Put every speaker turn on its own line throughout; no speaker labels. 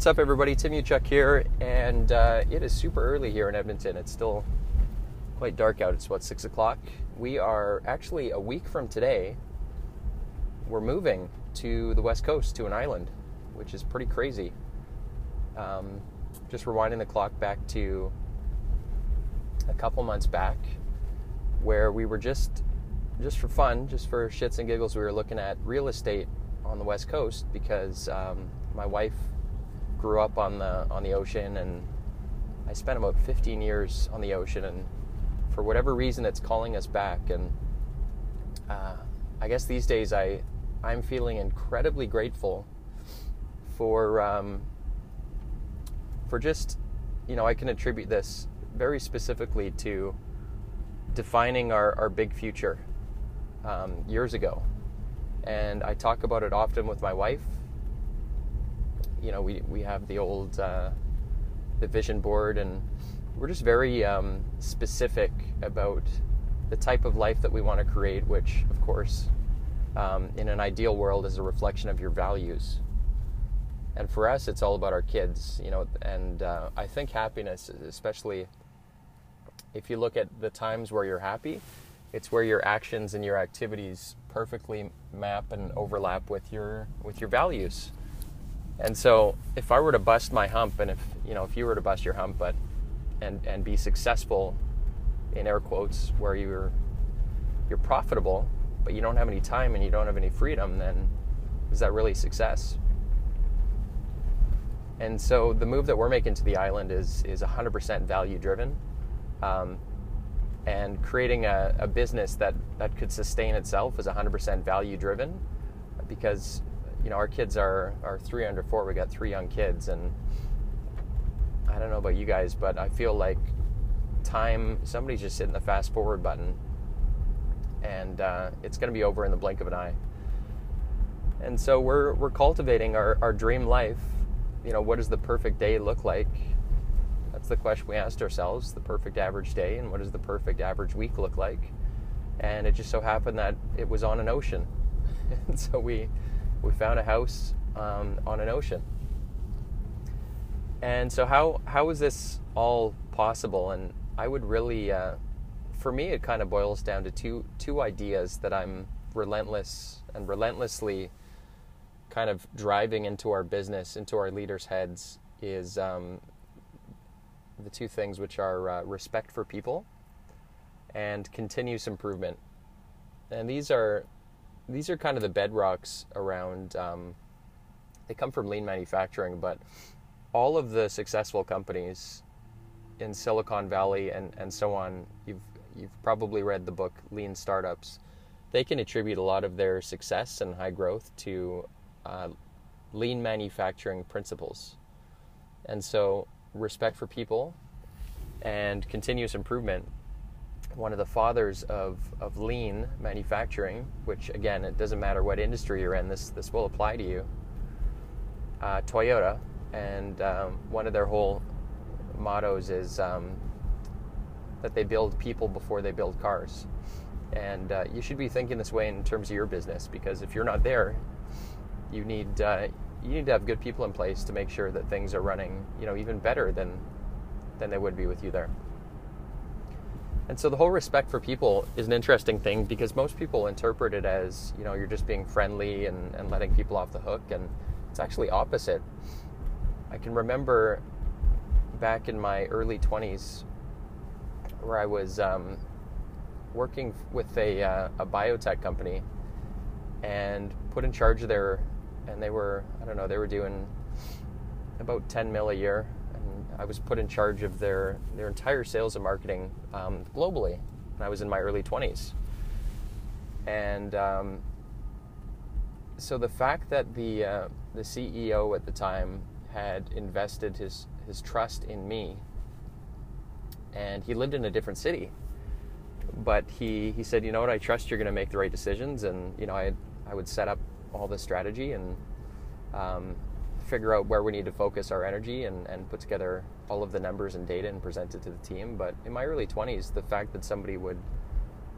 what's up, everybody? Tim Uchuk here, and uh, it is super early here in Edmonton. It's still quite dark out. It's what six o'clock. We are actually a week from today. We're moving to the west coast to an island, which is pretty crazy. Um, just rewinding the clock back to a couple months back, where we were just just for fun, just for shits and giggles, we were looking at real estate on the west coast because um, my wife grew up on the on the ocean, and I spent about 15 years on the ocean, and for whatever reason, it's calling us back. And uh, I guess these days, I I'm feeling incredibly grateful for um, for just you know I can attribute this very specifically to defining our, our big future um, years ago. And I talk about it often with my wife you know, we, we have the old uh, the vision board, and we're just very um, specific about the type of life that we want to create, which, of course, um, in an ideal world, is a reflection of your values. And for us, it's all about our kids, you know. And uh, I think happiness, especially if you look at the times where you're happy, it's where your actions and your activities perfectly map and overlap with your with your values. And so if I were to bust my hump and if you know if you were to bust your hump but and and be successful in air quotes where you're you're profitable but you don't have any time and you don't have any freedom then is that really success? And so the move that we're making to the island is is 100% value driven. Um, and creating a, a business that, that could sustain itself is 100% value driven because you know, our kids are, are three under four. We got three young kids, and I don't know about you guys, but I feel like time, somebody's just hitting the fast forward button, and uh, it's going to be over in the blink of an eye. And so we're, we're cultivating our, our dream life. You know, what does the perfect day look like? That's the question we asked ourselves the perfect average day, and what does the perfect average week look like? And it just so happened that it was on an ocean. and so we we found a house um, on an ocean. And so, how how is this all possible? And I would really, uh, for me, it kind of boils down to two two ideas that I'm relentless and relentlessly kind of driving into our business, into our leaders' heads, is um, the two things which are uh, respect for people and continuous improvement. And these are these are kind of the bedrocks around. Um, they come from lean manufacturing, but all of the successful companies in Silicon Valley and, and so on, you've you've probably read the book Lean Startups. They can attribute a lot of their success and high growth to uh, lean manufacturing principles. And so, respect for people and continuous improvement one of the fathers of, of lean manufacturing, which again, it doesn't matter what industry you're in, this, this will apply to you. Uh, Toyota, and um, one of their whole mottos is um, that they build people before they build cars. And uh, you should be thinking this way in terms of your business because if you're not there, you need uh, you need to have good people in place to make sure that things are running, you know, even better than than they would be with you there. And so the whole respect for people is an interesting thing because most people interpret it as, you know, you're just being friendly and, and letting people off the hook. And it's actually opposite. I can remember back in my early 20s where I was um, working with a, uh, a biotech company and put in charge of their, and they were, I don't know, they were doing about 10 mil a year I was put in charge of their their entire sales and marketing um, globally And I was in my early 20s. And um, so the fact that the uh, the CEO at the time had invested his his trust in me, and he lived in a different city, but he he said, you know what, I trust you're going to make the right decisions, and you know I I would set up all the strategy and um, figure out where we need to focus our energy and, and put together all of the numbers and data and present it to the team. But in my early 20s, the fact that somebody would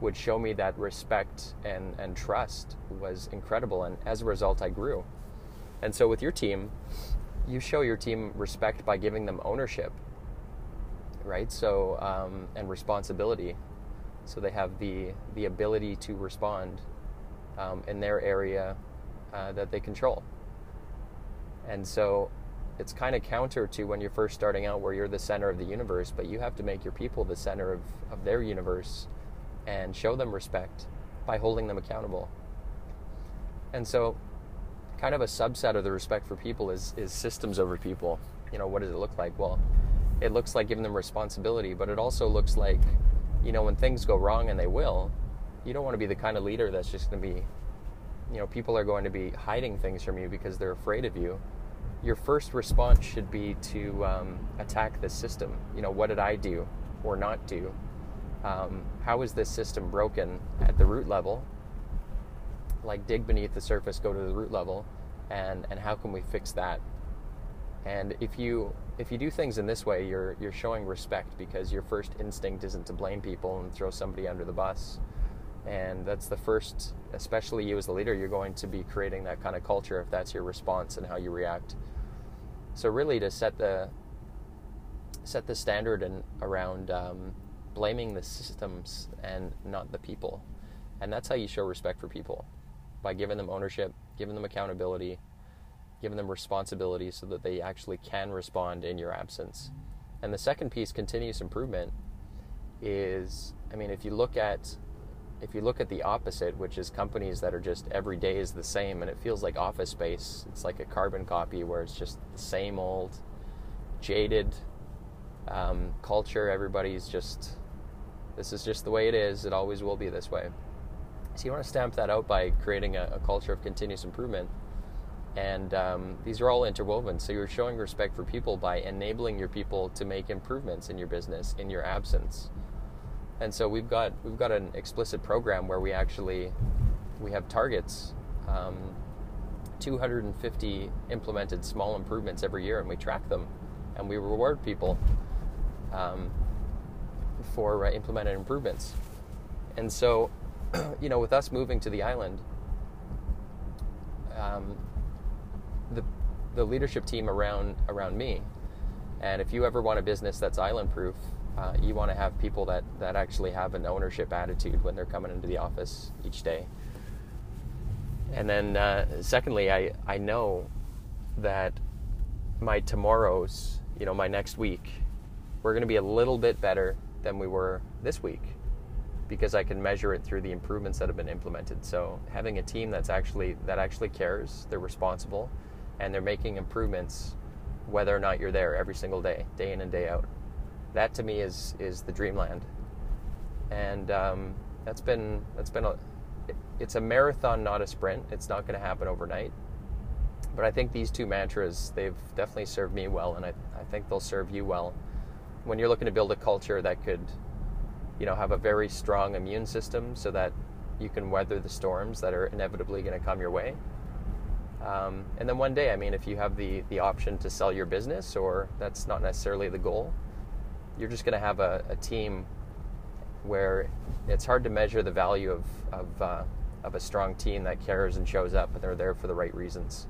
would show me that respect and, and trust was incredible. And as a result, I grew. And so with your team, you show your team respect by giving them ownership, right? So um, and responsibility, so they have the the ability to respond um, in their area uh, that they control. And so it's kind of counter to when you're first starting out where you're the center of the universe, but you have to make your people the center of, of their universe and show them respect by holding them accountable. And so kind of a subset of the respect for people is is systems over people. You know, what does it look like? Well, it looks like giving them responsibility, but it also looks like, you know, when things go wrong and they will, you don't want to be the kind of leader that's just going to be, you know, people are going to be hiding things from you because they're afraid of you. Your first response should be to um, attack the system. You know, what did I do or not do? Um, how is this system broken at the root level? Like dig beneath the surface, go to the root level, and and how can we fix that? And if you if you do things in this way, you're you're showing respect because your first instinct isn't to blame people and throw somebody under the bus and that's the first especially you as a leader you're going to be creating that kind of culture if that's your response and how you react. So really to set the set the standard and around um, blaming the systems and not the people. And that's how you show respect for people by giving them ownership giving them accountability giving them responsibility so that they actually can respond in your absence. And the second piece continuous improvement is i mean if you look at if you look at the opposite, which is companies that are just every day is the same and it feels like office space, it's like a carbon copy where it's just the same old, jaded um, culture. Everybody's just, this is just the way it is. It always will be this way. So you want to stamp that out by creating a, a culture of continuous improvement. And um, these are all interwoven. So you're showing respect for people by enabling your people to make improvements in your business in your absence and so we've got we've got an explicit program where we actually we have targets um, 250 implemented small improvements every year and we track them and we reward people um, for uh, implemented improvements. And so you know with us moving to the island um, the the leadership team around around me and if you ever want a business that's island proof uh, you want to have people that, that actually have an ownership attitude when they're coming into the office each day. And then, uh, secondly, I, I know that my tomorrows, you know, my next week, we're going to be a little bit better than we were this week because I can measure it through the improvements that have been implemented. So having a team that's actually that actually cares, they're responsible, and they're making improvements whether or not you're there every single day, day in and day out that to me is is the dreamland, and um, that's been that's been a it's a marathon, not a sprint. It's not going to happen overnight. But I think these two mantras they've definitely served me well, and I, I think they'll serve you well when you're looking to build a culture that could, you know, have a very strong immune system so that you can weather the storms that are inevitably going to come your way. Um, and then one day, I mean, if you have the the option to sell your business, or that's not necessarily the goal, you're just going to have a, a, team where it's hard to measure the value of of, uh, of a strong team that cares and shows up and they're there for the right reasons.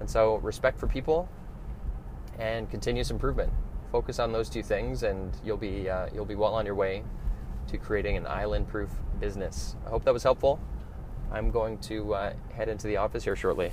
And so, respect for people and continuous improvement. Focus on those two things, and you'll be uh, you'll be well on your way to creating an island-proof business. I hope that was helpful. I'm going to uh, head into the office here shortly.